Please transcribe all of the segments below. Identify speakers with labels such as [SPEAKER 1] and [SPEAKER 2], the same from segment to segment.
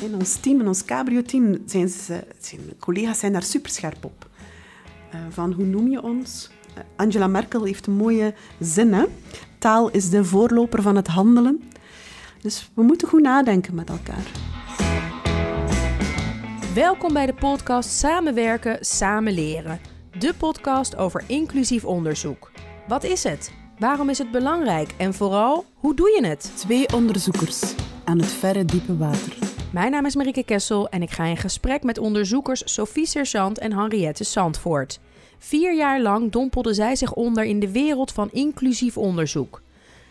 [SPEAKER 1] In ons team, in ons cabrio-team, zijn, ze, zijn collega's zijn daar super scherp op. Uh, van hoe noem je ons? Uh, Angela Merkel heeft een mooie zin. Taal is de voorloper van het handelen. Dus we moeten goed nadenken met elkaar.
[SPEAKER 2] Welkom bij de podcast Samenwerken, Samen Leren. De podcast over inclusief onderzoek. Wat is het? Waarom is het belangrijk? En vooral, hoe doe je het?
[SPEAKER 1] Twee onderzoekers aan het verre diepe water.
[SPEAKER 2] Mijn naam is Marieke Kessel en ik ga in gesprek met onderzoekers Sophie Sergeant en Henriette Sandvoort. Vier jaar lang dompelden zij zich onder in de wereld van inclusief onderzoek.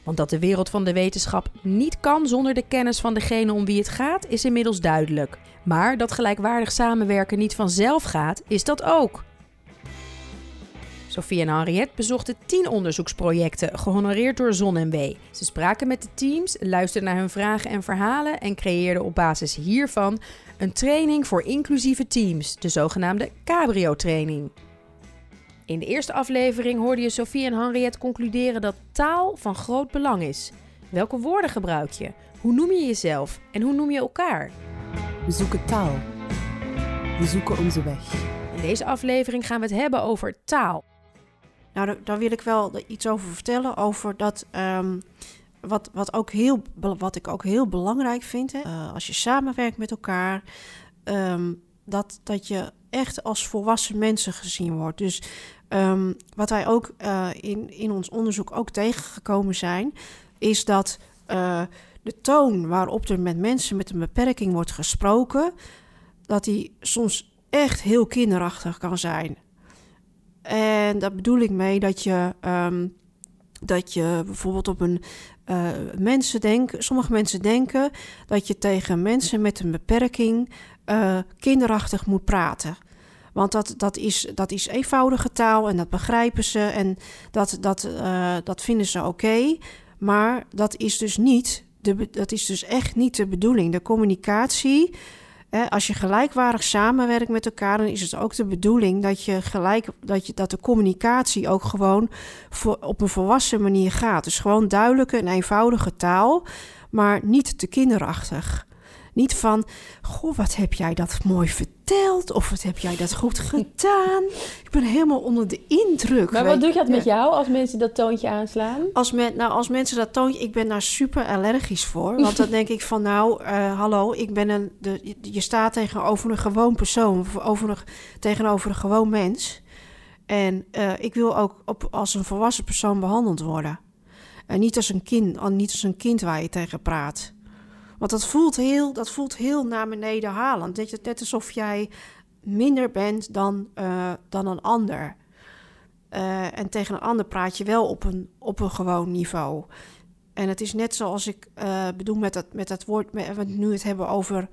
[SPEAKER 2] Want dat de wereld van de wetenschap niet kan zonder de kennis van degene om wie het gaat, is inmiddels duidelijk. Maar dat gelijkwaardig samenwerken niet vanzelf gaat, is dat ook. Sophie en Henriette bezochten tien onderzoeksprojecten, gehonoreerd door ZonMW. Ze spraken met de teams, luisterden naar hun vragen en verhalen en creëerden op basis hiervan een training voor inclusieve teams, de zogenaamde Cabrio-training. In de eerste aflevering hoorde je Sophie en Henriette concluderen dat taal van groot belang is. Welke woorden gebruik je? Hoe noem je jezelf? En hoe noem je elkaar?
[SPEAKER 1] We zoeken taal. We zoeken onze weg.
[SPEAKER 2] In deze aflevering gaan we het hebben over taal.
[SPEAKER 3] Nou, daar wil ik wel iets over vertellen. Over dat. Um, wat, wat, ook heel, wat ik ook heel belangrijk vind. Hè, uh, als je samenwerkt met elkaar. Um, dat, dat je echt als volwassen mensen gezien wordt. Dus um, wat wij ook uh, in, in ons onderzoek ook tegengekomen zijn. Is dat uh, de toon waarop er met mensen met een beperking wordt gesproken. Dat die soms echt heel kinderachtig kan zijn. En daar bedoel ik mee dat je, um, dat je bijvoorbeeld op een uh, mensen denken, sommige mensen denken dat je tegen mensen met een beperking uh, kinderachtig moet praten. Want dat, dat, is, dat is eenvoudige taal en dat begrijpen ze en dat, dat, uh, dat vinden ze oké. Maar dat is dus niet, de, dat is dus echt niet de bedoeling. De communicatie als je gelijkwaardig samenwerkt met elkaar, dan is het ook de bedoeling dat, je gelijk, dat, je, dat de communicatie ook gewoon voor, op een volwassen manier gaat. Dus gewoon duidelijke en eenvoudige taal, maar niet te kinderachtig. Niet van, goh, wat heb jij dat mooi verteld? Of wat heb jij dat goed gedaan? Ik ben helemaal onder de indruk.
[SPEAKER 4] Maar wat doet dat met jou als mensen dat toontje aanslaan?
[SPEAKER 3] Als, men, nou, als mensen dat toontje... Ik ben daar super allergisch voor. Want dan denk ik van, nou, uh, hallo, ik ben een... De, je staat tegenover een gewoon persoon. Over een, tegenover een gewoon mens. En uh, ik wil ook op, als een volwassen persoon behandeld worden. En niet als een kind, niet als een kind waar je tegen praat. Want dat voelt heel, dat voelt heel naar beneden halend. Net, net alsof jij minder bent dan, uh, dan een ander. Uh, en tegen een ander praat je wel op een, op een gewoon niveau. En het is net zoals ik uh, bedoel met dat, met dat woord, met, we nu het hebben over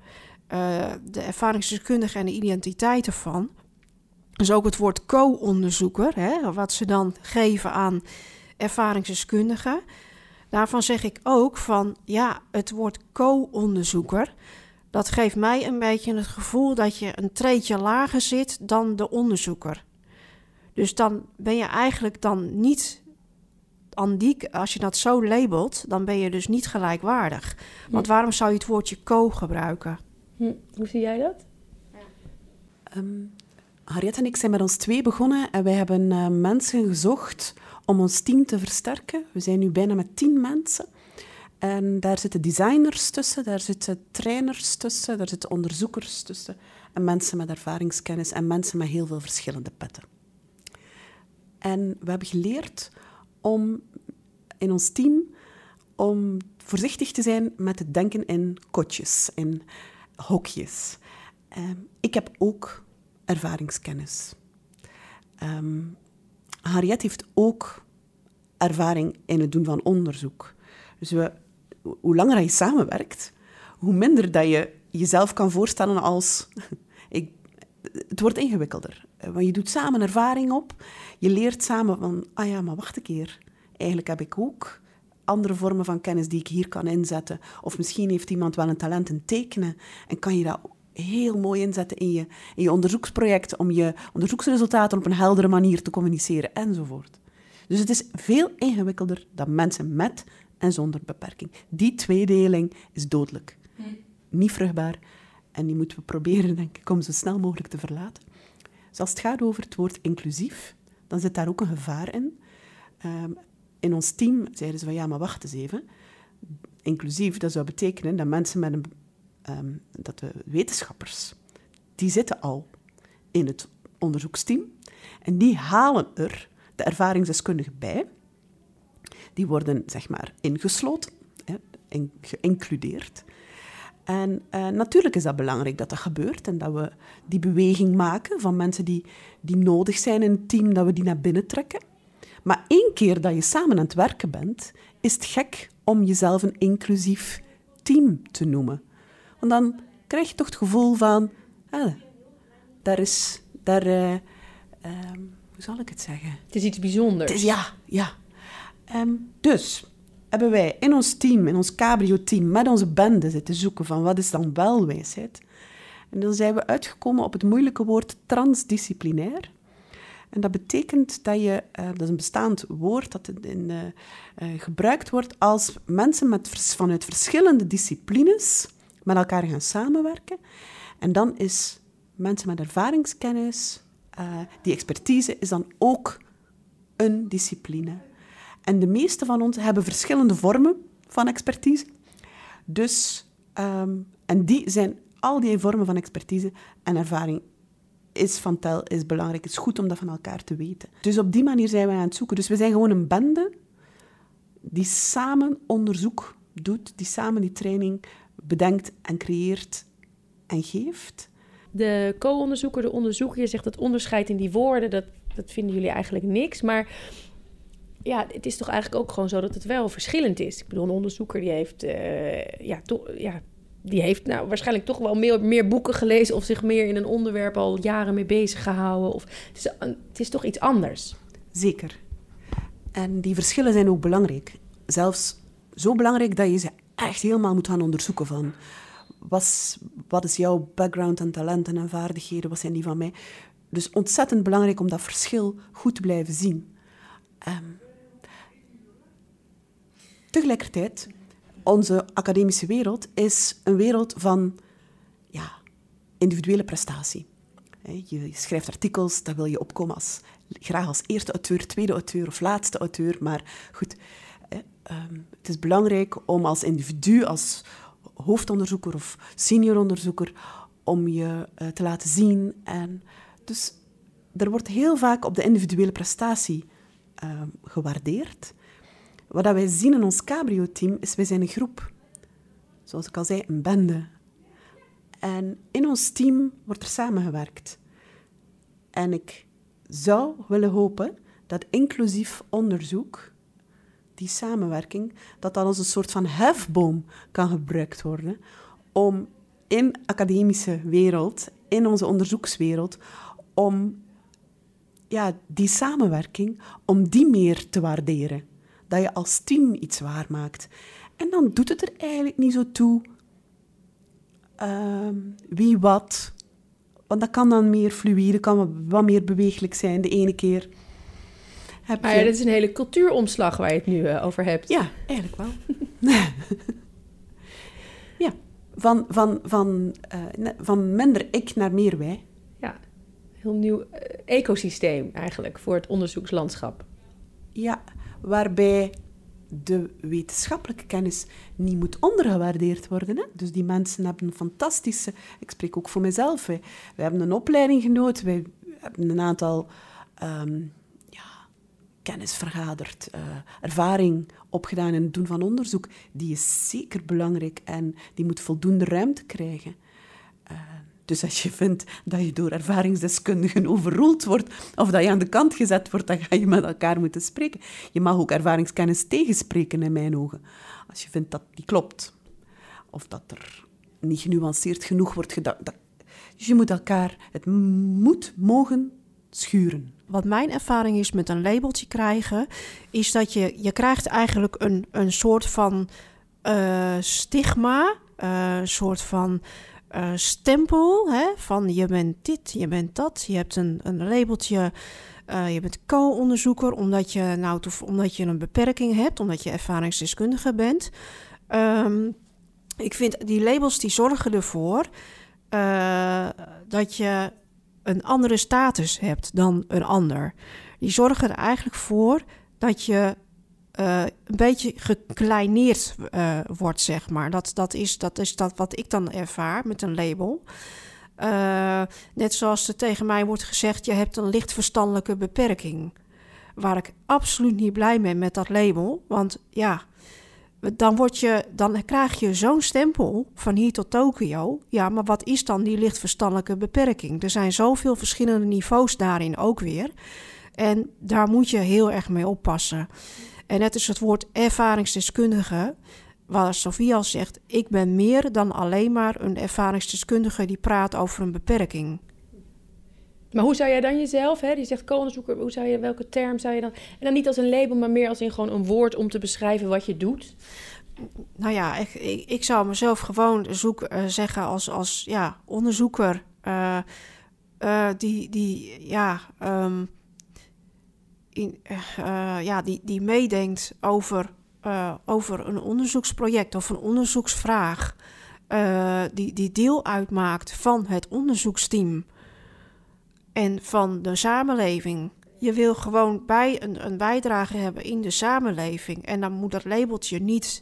[SPEAKER 3] de ervaringsdeskundige en de identiteit ervan. Dus ook het woord co-onderzoeker, wat ze dan geven aan ervaringsdeskundigen. Daarvan zeg ik ook van ja, het woord co-onderzoeker. Dat geeft mij een beetje het gevoel dat je een treetje lager zit dan de onderzoeker. Dus dan ben je eigenlijk dan niet aan die, als je dat zo labelt, dan ben je dus niet gelijkwaardig. Want waarom zou je het woordje co gebruiken?
[SPEAKER 4] Hm. Hoe zie jij dat?
[SPEAKER 1] Um, Harriet en ik zijn met ons twee begonnen en wij hebben uh, mensen gezocht om ons team te versterken. We zijn nu bijna met tien mensen. En daar zitten designers tussen, daar zitten trainers tussen, daar zitten onderzoekers tussen. En mensen met ervaringskennis en mensen met heel veel verschillende petten. En we hebben geleerd om in ons team om voorzichtig te zijn met het denken in kotjes, in hokjes. Um, ik heb ook ervaringskennis. Harriet heeft ook ervaring in het doen van onderzoek. Dus hoe langer je samenwerkt, hoe minder dat je jezelf kan voorstellen als... Ik, het wordt ingewikkelder. Want je doet samen ervaring op. Je leert samen van, ah ja, maar wacht een keer. Eigenlijk heb ik ook andere vormen van kennis die ik hier kan inzetten. Of misschien heeft iemand wel een talent in tekenen en kan je dat heel mooi inzetten in je, in je onderzoeksproject om je onderzoeksresultaten op een heldere manier te communiceren enzovoort. Dus het is veel ingewikkelder dan mensen met en zonder beperking. Die tweedeling is dodelijk. Niet vruchtbaar. En die moeten we proberen, denk ik, om zo snel mogelijk te verlaten. Dus als het gaat over het woord inclusief, dan zit daar ook een gevaar in. Ehm, in ons team zeiden ze van ja, maar wacht eens even. Inclusief, dat zou betekenen dat mensen met een... ehm, dat de wetenschappers, die zitten al in het onderzoeksteam. En die halen er de ervaringsdeskundigen bij. Die worden, zeg maar, ingesloten, hè, geïncludeerd. En eh, natuurlijk is dat belangrijk dat dat gebeurt en dat we die beweging maken van mensen die, die nodig zijn in het team, dat we die naar binnen trekken. Maar één keer dat je samen aan het werken bent, is het gek om jezelf een inclusief team te noemen. Want dan krijg je toch het gevoel van, ah, daar is, daar, eh, ehm, hoe zal ik het zeggen?
[SPEAKER 5] Het is iets bijzonders.
[SPEAKER 1] Is, ja, ja. Ehm, dus hebben wij in ons team, in ons cabrio-team, met onze bende zitten zoeken van wat is dan wel wijsheid. En dan zijn we uitgekomen op het moeilijke woord transdisciplinair. En dat betekent dat je, eh, dat is een bestaand woord dat in, eh, gebruikt wordt als mensen met, vers- vanuit verschillende disciplines met elkaar gaan samenwerken. En dan is mensen met ervaringskennis, eh, die expertise is dan ook een discipline. En de meeste van ons hebben verschillende vormen van expertise. Dus, ehm, en die zijn al die vormen van expertise en ervaring is van tel, is belangrijk. Het is goed om dat van elkaar te weten. Dus op die manier zijn wij aan het zoeken. Dus we zijn gewoon een bende die samen onderzoek doet, die samen die training bedenkt en creëert en geeft.
[SPEAKER 2] De co-onderzoeker, de onderzoeker, je zegt dat onderscheid in die woorden, dat, dat vinden jullie eigenlijk niks. Maar ja, het is toch eigenlijk ook gewoon zo dat het wel verschillend is. Ik bedoel, een onderzoeker die heeft, eh, ja, toch, ja, die heeft nou waarschijnlijk toch wel meer, meer boeken gelezen of zich meer in een onderwerp al jaren mee bezig gehouden. Of, het, is, het is toch iets anders.
[SPEAKER 1] Zeker. En die verschillen zijn ook belangrijk. Zelfs zo belangrijk dat je ze echt helemaal moet gaan onderzoeken van... Was, wat is jouw background en talenten en vaardigheden? Wat zijn die van mij? Dus ontzettend belangrijk om dat verschil goed te blijven zien. Ehm, tegelijkertijd, onze academische wereld is een wereld van ja, individuele prestatie. Je schrijft artikels, daar wil je opkomen als, graag als eerste auteur, tweede auteur of laatste auteur. Maar goed, ehm, het is belangrijk om als individu, als hoofdonderzoeker of senioronderzoeker, om je eh, te laten zien. En dus er wordt heel vaak op de individuele prestatie ehm, gewaardeerd. Wat wij zien in ons cabrio-team is, wij zijn een groep. Zoals ik al zei, een bende. En in ons team wordt er samengewerkt. En ik zou willen hopen dat inclusief onderzoek, die samenwerking, dat dat als een soort van hefboom kan gebruikt worden om in de academische wereld, in onze onderzoekswereld, om ja, die samenwerking, om die meer te waarderen. Dat je als team iets waarmaakt. En dan doet het er eigenlijk niet zo toe ehm, wie wat. Want dat kan dan meer fluïde, kan wat meer beweeglijk zijn. De ene keer heb
[SPEAKER 2] Maar
[SPEAKER 1] je...
[SPEAKER 2] ja, dit is een hele cultuuromslag waar je het nu eh, over hebt.
[SPEAKER 1] Ja, eigenlijk wel. ja, van, van, van, eh, van minder ik naar meer wij.
[SPEAKER 2] Ja, heel nieuw eh, ecosysteem eigenlijk voor het onderzoekslandschap.
[SPEAKER 1] Ja, waarbij de wetenschappelijke kennis niet moet ondergewaardeerd worden. Hè? Dus die mensen hebben een fantastische... Ik spreek ook voor mezelf. Hè. We hebben een opleiding genoten. Wij hebben een aantal ehm, kennis vergaderd. eh, ervaring opgedaan in het doen van onderzoek. Die is zeker belangrijk en die moet voldoende ruimte krijgen. Eh, dus als je vindt dat je door ervaringsdeskundigen overroeld wordt of dat je aan de kant gezet wordt, dan ga je met elkaar moeten spreken. Je mag ook ervaringskennis tegenspreken in mijn ogen. Als je vindt dat die klopt. Of dat er niet genuanceerd genoeg wordt gedacht. Dus je moet elkaar, het moet mogen schuren.
[SPEAKER 3] Wat mijn ervaring is met een labeltje krijgen, is dat je, je krijgt eigenlijk een, een soort van eh, stigma, eh, een soort van eh, stempel, hè, van je bent dit, je bent dat. Je hebt een, een labeltje je bent co-onderzoeker omdat je, nou, omdat je een beperking hebt, omdat je ervaringsdeskundige bent. Um, ik vind die labels die zorgen ervoor dat je een andere status hebt dan een ander. Die zorgen er eigenlijk voor dat je uh, een beetje gekleineerd uh, wordt, zeg maar. Dat, dat, is, dat is dat wat ik dan ervaar met een label. Uh, net zoals er tegen mij wordt gezegd: je hebt een licht verstandelijke beperking. Waar ik absoluut niet blij ben met dat label. Want ja, dan, word je, dan krijg je zo'n stempel van hier tot Tokio. Ja, maar wat is dan die lichtverstandelijke beperking? Er zijn zoveel verschillende niveaus daarin ook weer. En daar moet je heel erg mee oppassen. En net is het woord ervaringsdeskundige, waar Sofie al zegt: ik ben meer dan alleen maar een ervaringsdeskundige die praat over een beperking.
[SPEAKER 2] Maar hoe zou jij dan jezelf, hè, die zegt co-onderzoeker, hoe zou je, welke term zou je dan... En dan niet als een label, maar meer als in gewoon een woord om te beschrijven wat je doet?
[SPEAKER 3] Nou ja, ik, ik, zou mezelf gewoon zoek, uh, zeggen als, als ja, onderzoeker uh, uh, die, die, ja, um, in, ja, die, die meedenkt over, over een onderzoeksproject of een onderzoeksvraag. die, die deel uitmaakt van het onderzoeksteam en van de samenleving. Je wil gewoon bij een, een bijdrage hebben in de samenleving. En dan moet dat labeltje niet.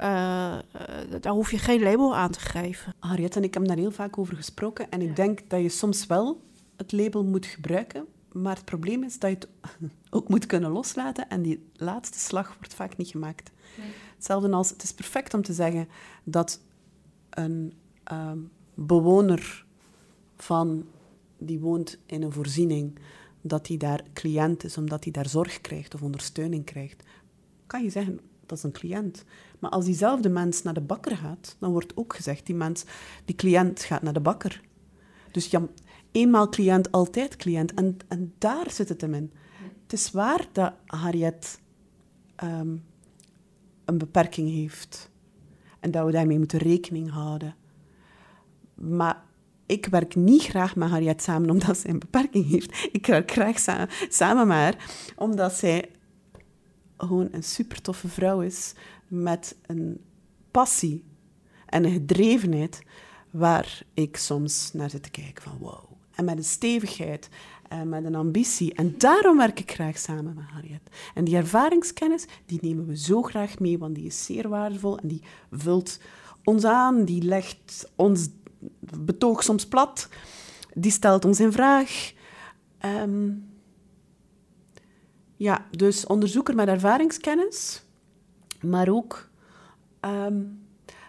[SPEAKER 3] Uh, uh, daar hoef je geen label aan te geven.
[SPEAKER 1] Harriet en ik hebben daar heel vaak over gesproken. En ik denk dat je soms wel het label moet gebruiken. Maar het probleem is dat je het ook moet kunnen loslaten. En die laatste slag wordt vaak niet gemaakt. Nee. Hetzelfde als het is perfect om te zeggen dat een um, bewoner van die woont in een voorziening, dat hij daar cliënt is omdat hij daar zorg krijgt of ondersteuning krijgt, kan je zeggen dat is een cliënt. Maar als diezelfde mens naar de bakker gaat, dan wordt ook gezegd die mens, die cliënt gaat naar de bakker. Dus ja, eenmaal cliënt, altijd cliënt. En, en daar zit het hem in. Het is waar dat Harriet um, een beperking heeft en dat we daarmee moeten rekening houden. Maar ik werk niet graag met Harriet samen omdat zij een beperking heeft. Ik werk graag sa samen met haar omdat zij gewoon een super toffe vrouw is met een passie en een gedrevenheid waar ik soms naar zit te kijken van wow. En met een stevigheid en met een ambitie. En daarom werk ik graag samen met Harriet. En die ervaringskennis, die nemen we zo graag mee, want die is zeer waardevol en die vult ons aan, die legt ons betoog soms plat. Die stelt ons in vraag. Um, ja, dus onderzoeker met ervaringskennis, maar ook um,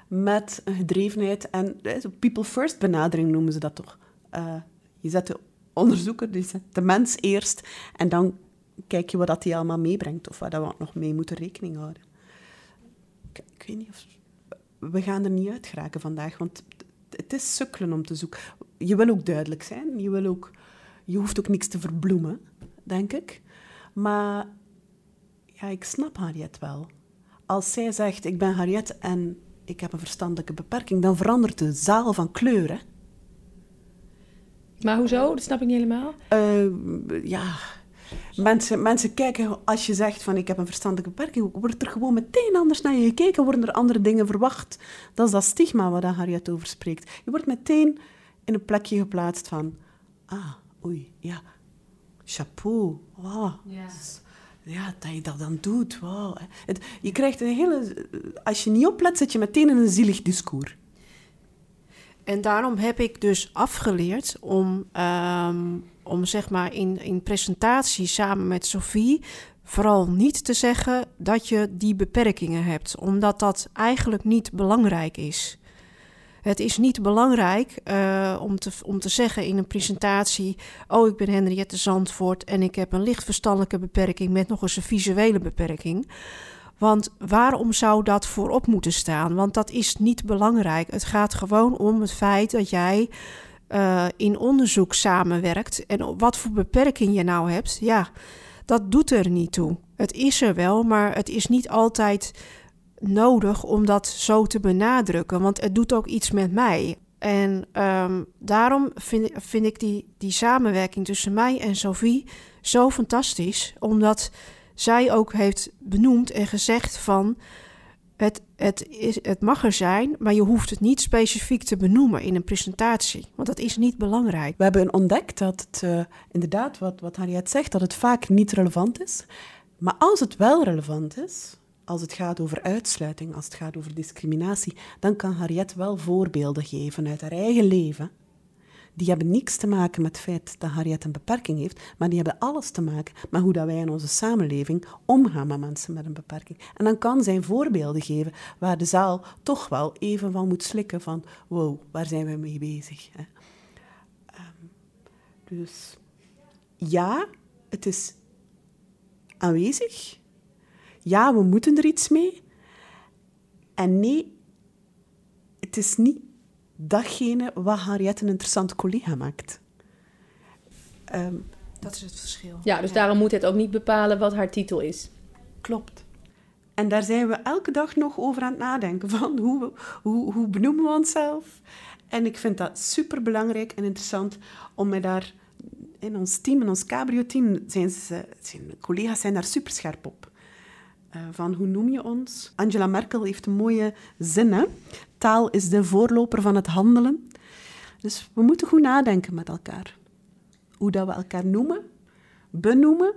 [SPEAKER 1] met een gedrevenheid en eh, people first benadering noemen ze dat toch. Uh, je zet de onderzoeker, die zet de mens eerst en dan kijk je wat hij allemaal meebrengt of waar we nog mee moeten rekening houden. Ik, ik weet niet of... We gaan er niet uit geraken vandaag, want het is sukkelen om te zoeken. Je wil ook duidelijk zijn. Je, wil ook, je hoeft ook niks te verbloemen, denk ik. Maar ja, ik snap Harriet wel. Als zij zegt, ik ben Harriet en ik heb een verstandelijke beperking, dan verandert de zaal van kleuren.
[SPEAKER 2] Maar hoezo? Dat snap ik niet helemaal.
[SPEAKER 1] Uh, ja, Mensen, mensen kijken, als je zegt van ik heb een verstandelijke beperking, wordt er gewoon meteen anders naar je gekeken, worden er andere dingen verwacht. Dat is dat stigma waar Harriet over spreekt. Je wordt meteen in een plekje geplaatst van, ah, oei, ja, chapeau, wow. Ja, dat je dat dan doet, wow. Het, je krijgt een hele... Als je niet oplet, zit je meteen in een zielig discours.
[SPEAKER 3] En daarom heb ik dus afgeleerd om, um, om zeg maar in, in presentatie samen met Sophie vooral niet te zeggen dat je die beperkingen hebt, omdat dat eigenlijk niet belangrijk is. Het is niet belangrijk uh, om, te, om te zeggen in een presentatie: Oh, ik ben Henriette Zandvoort en ik heb een licht verstandelijke beperking met nog eens een visuele beperking. Want waarom zou dat voorop moeten staan? Want dat is niet belangrijk. Het gaat gewoon om het feit dat jij uh, in onderzoek samenwerkt. En wat voor beperking je nou hebt, ja, dat doet er niet toe. Het is er wel, maar het is niet altijd nodig om dat zo te benadrukken. Want het doet ook iets met mij. En ehm, daarom vind, vind ik die, die samenwerking tussen mij en Sophie zo fantastisch. Omdat zij ook heeft benoemd en gezegd van... Het, het, is, het mag er zijn, maar je hoeft het niet specifiek te benoemen in een presentatie. Want dat is niet belangrijk.
[SPEAKER 1] We hebben ontdekt dat het uh, inderdaad, wat, wat Harriet zegt, dat het vaak niet relevant is. Maar als het wel relevant is, als het gaat over uitsluiting, als het gaat over discriminatie, dan kan Harriet wel voorbeelden geven uit haar eigen leven. Die hebben niks te maken met het feit dat Harriet een beperking heeft, maar die hebben alles te maken met hoe dat wij in onze samenleving omgaan met mensen met een beperking. En dan kan zij voorbeelden geven waar de zaal toch wel even van moet slikken van wow, waar zijn we mee bezig? Hè? Um, dus ja, het is aanwezig, ja, we moeten er iets mee. En nee, het is niet datgene wat Harriet een interessant collega maakt.
[SPEAKER 3] Um, dat is het verschil.
[SPEAKER 2] Ja, dus daarom moet het ook niet bepalen wat haar titel is.
[SPEAKER 1] Klopt. En daar zijn we elke dag nog over aan het nadenken. Van hoe, hoe, hoe benoemen we onszelf? En ik vind dat super belangrijk en interessant om me daar in ons team, in ons cabrio-team, zijn, ze, zijn collega's zijn daar super scherp op. Uh, van hoe noem je ons? Angela Merkel heeft een mooie zin. Hè? Taal is de voorloper van het handelen. Dus we moeten goed nadenken met elkaar. Hoe dat we elkaar noemen, benoemen.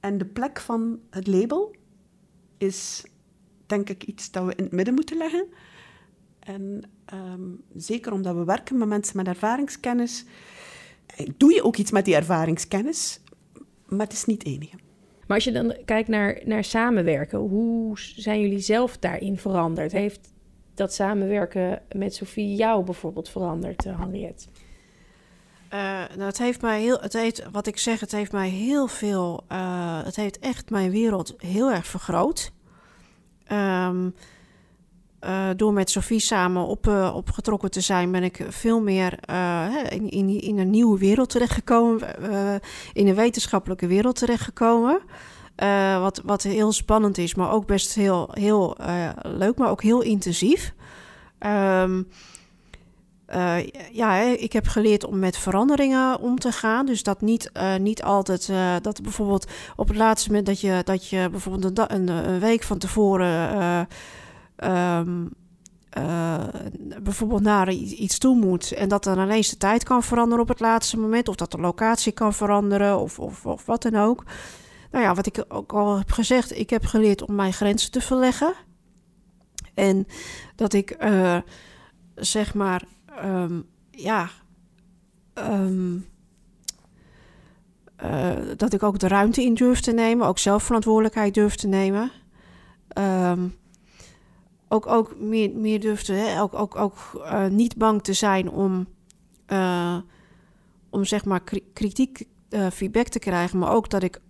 [SPEAKER 1] En de plek van het label is, denk ik, iets dat we in het midden moeten leggen. En um, zeker omdat we werken met mensen met ervaringskennis, doe je ook iets met die ervaringskennis, maar het is niet het enige.
[SPEAKER 2] Maar als je dan kijkt naar, naar samenwerken, hoe zijn jullie zelf daarin veranderd? Heeft dat samenwerken met Sofie jou bijvoorbeeld veranderd, uh, Henriette?
[SPEAKER 3] Uh, nou, het heeft mij heel, het heeft, wat ik zeg, het heeft mij heel veel, uh, het heeft echt mijn wereld heel erg vergroot. Uh, door met Sophie samen op, opgetrokken te zijn, ben ik veel meer in, in, in, een nieuwe wereld terechtgekomen. in een wetenschappelijke wereld terechtgekomen. Wat, wat heel spannend is, maar ook best heel, heel leuk, maar ook heel intensief. Um, ja, ik heb geleerd om met veranderingen om te gaan. Dus dat niet, niet altijd, dat bijvoorbeeld op het laatste moment dat je, dat je bijvoorbeeld een, een, week van tevoren uh, bijvoorbeeld naar iets toe moet en dat dan ineens de tijd kan veranderen op het laatste moment, of dat de locatie kan veranderen, of, of, of wat dan ook. Nou ja, wat ik ook al heb gezegd, ik heb geleerd om mijn grenzen te verleggen. En dat ik, uh, zeg maar, um, ja, um, uh, dat ik ook de ruimte in durf te nemen, ook zelfverantwoordelijkheid durf te nemen. Um, ook, ook meer, meer durfde, hè? ook, ook, ook uh, niet bang te zijn om, om zeg maar kritiek, feedback te krijgen, maar ook dat ik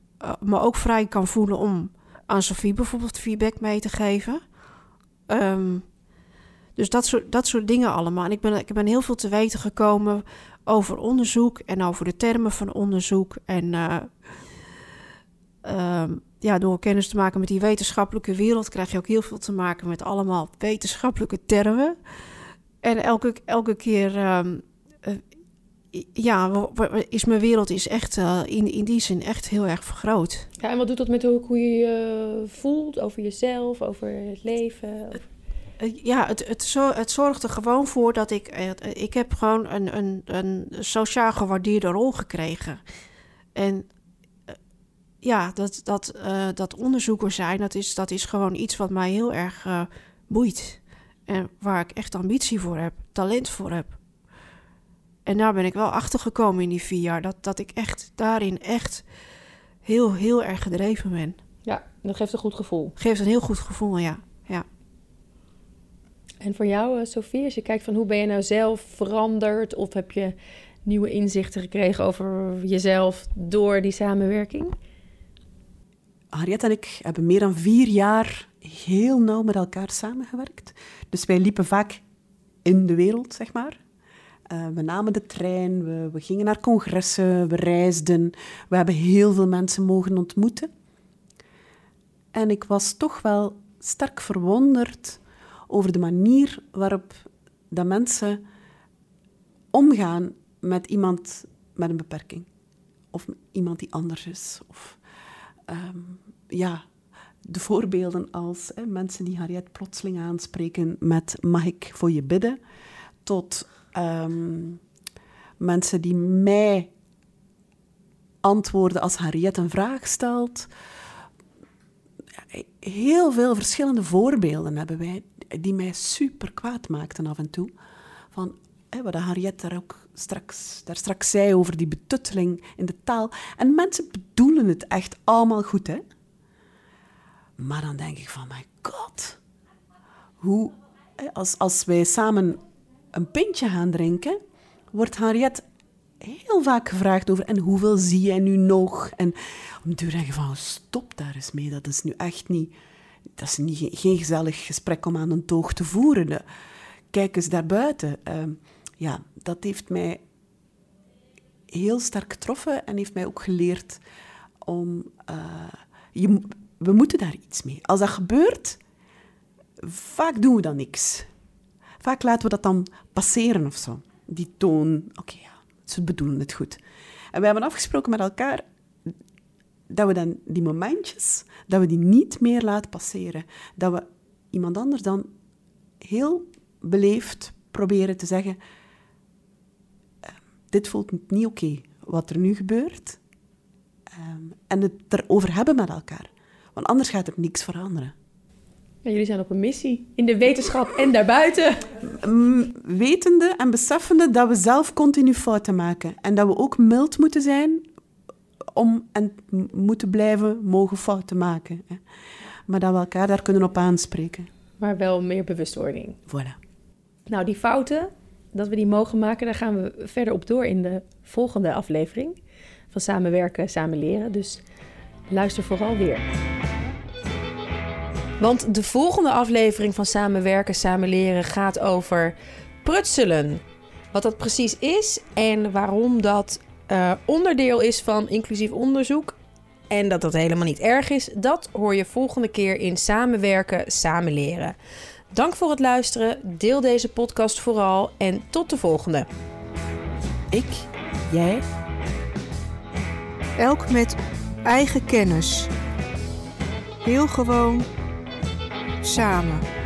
[SPEAKER 3] me ook vrij kan voelen om aan Sophie bijvoorbeeld feedback mee te geven. Um, dus dat soort, dat soort dingen allemaal. En ik ben, ik ben heel veel te weten gekomen over onderzoek en over de termen van onderzoek. En um, ja, door kennis te maken met die wetenschappelijke wereld krijg je ook heel veel te maken met allemaal wetenschappelijke termen. En elke, elke keer, uh, ja, is mijn wereld is echt uh, in, in die zin echt heel erg vergroot.
[SPEAKER 2] Ja, en wat doet dat met hoe je je voelt over jezelf, over het leven?
[SPEAKER 3] Uh, ja, het, het, zo, het zorgt er gewoon voor dat ik... ik heb gewoon een, een, een sociaal gewaardeerde rol gekregen. En ja, dat, dat, uh, dat onderzoeker zijn, dat is, dat is gewoon iets wat mij heel erg uh, boeit. En waar ik echt ambitie voor heb, talent voor heb. En daar ben ik wel achter gekomen in die vier jaar. Dat, dat ik echt daarin echt heel, heel erg gedreven ben.
[SPEAKER 2] Ja, dat geeft een goed gevoel.
[SPEAKER 3] Geeft een heel goed gevoel, ja. ja.
[SPEAKER 2] En voor jou, uh, Sofie, als je kijkt van hoe ben je nou zelf veranderd... of heb je nieuwe inzichten gekregen over jezelf door die samenwerking?
[SPEAKER 1] Harriet en ik hebben meer dan vier jaar heel nauw met elkaar samengewerkt. Dus wij liepen vaak in de wereld, zeg maar. Uh, we namen de trein, we, we, gingen naar congressen, we reisden. We hebben heel veel mensen mogen ontmoeten. En ik was toch wel sterk verwonderd over de manier waarop dat mensen omgaan met iemand met een beperking. Of iemand die anders is. Of ehm, ja, de voorbeelden als hè, mensen die Harriet plotseling aanspreken met mag ik voor je bidden, tot ehm, mensen die mij antwoorden als Harriet een vraag stelt. Heel veel verschillende voorbeelden hebben wij die mij super kwaad maakten af en toe. Van, hè, wat Harriet daar ook straks, daar straks zei over die betutteling in de taal. En mensen bedoelen het echt allemaal goed, hè. Maar dan denk ik van, my god. Hoe, als, als wij samen een pintje gaan drinken, wordt Harriet heel vaak gevraagd over en hoeveel zie jij nu nog? En om te denken van, stop daar eens mee, dat is nu echt niet... Dat is niet, geen gezellig gesprek om aan een toog te voeren. kijk eens daarbuiten. Uh, ja, dat heeft mij heel sterk getroffen en heeft mij ook geleerd om... Je, we moeten daar iets mee. Als dat gebeurt, vaak doen we dan niks. Vaak laten we dat dan passeren of zo. Die toon, oké, ja, ze bedoelen het goed. En we hebben afgesproken met elkaar dat we dan die momentjes, dat we die niet meer laten passeren. Dat we iemand anders dan heel beleefd proberen te zeggen, ehm, dit voelt niet oké, wat er nu gebeurt. Ehm, en het erover hebben met elkaar. Want anders gaat er niks veranderen.
[SPEAKER 2] Ja, jullie zijn op een missie in de wetenschap en daarbuiten.
[SPEAKER 1] Wetende en beseffende dat we zelf continu fouten maken. En dat we ook mild moeten zijn om en moeten blijven mogen fouten maken. Maar dat we elkaar daar kunnen op aanspreken.
[SPEAKER 2] Maar wel meer bewustwording.
[SPEAKER 1] Voilà.
[SPEAKER 2] Nou, die fouten, dat we die mogen maken, daar gaan we verder op door in de volgende aflevering van Samenwerken, Samen Leren. Dus luister vooral weer. Want de volgende aflevering van Samenwerken, Samen Leren gaat over prutselen. Wat dat precies is en waarom dat uh, onderdeel is van inclusief onderzoek. En dat dat helemaal niet erg is, dat hoor je volgende keer in Samenwerken, Samen Leren. Dank voor het luisteren, deel deze podcast vooral en tot de volgende.
[SPEAKER 1] Ik, jij.
[SPEAKER 3] Elk met eigen kennis. Heel gewoon samen.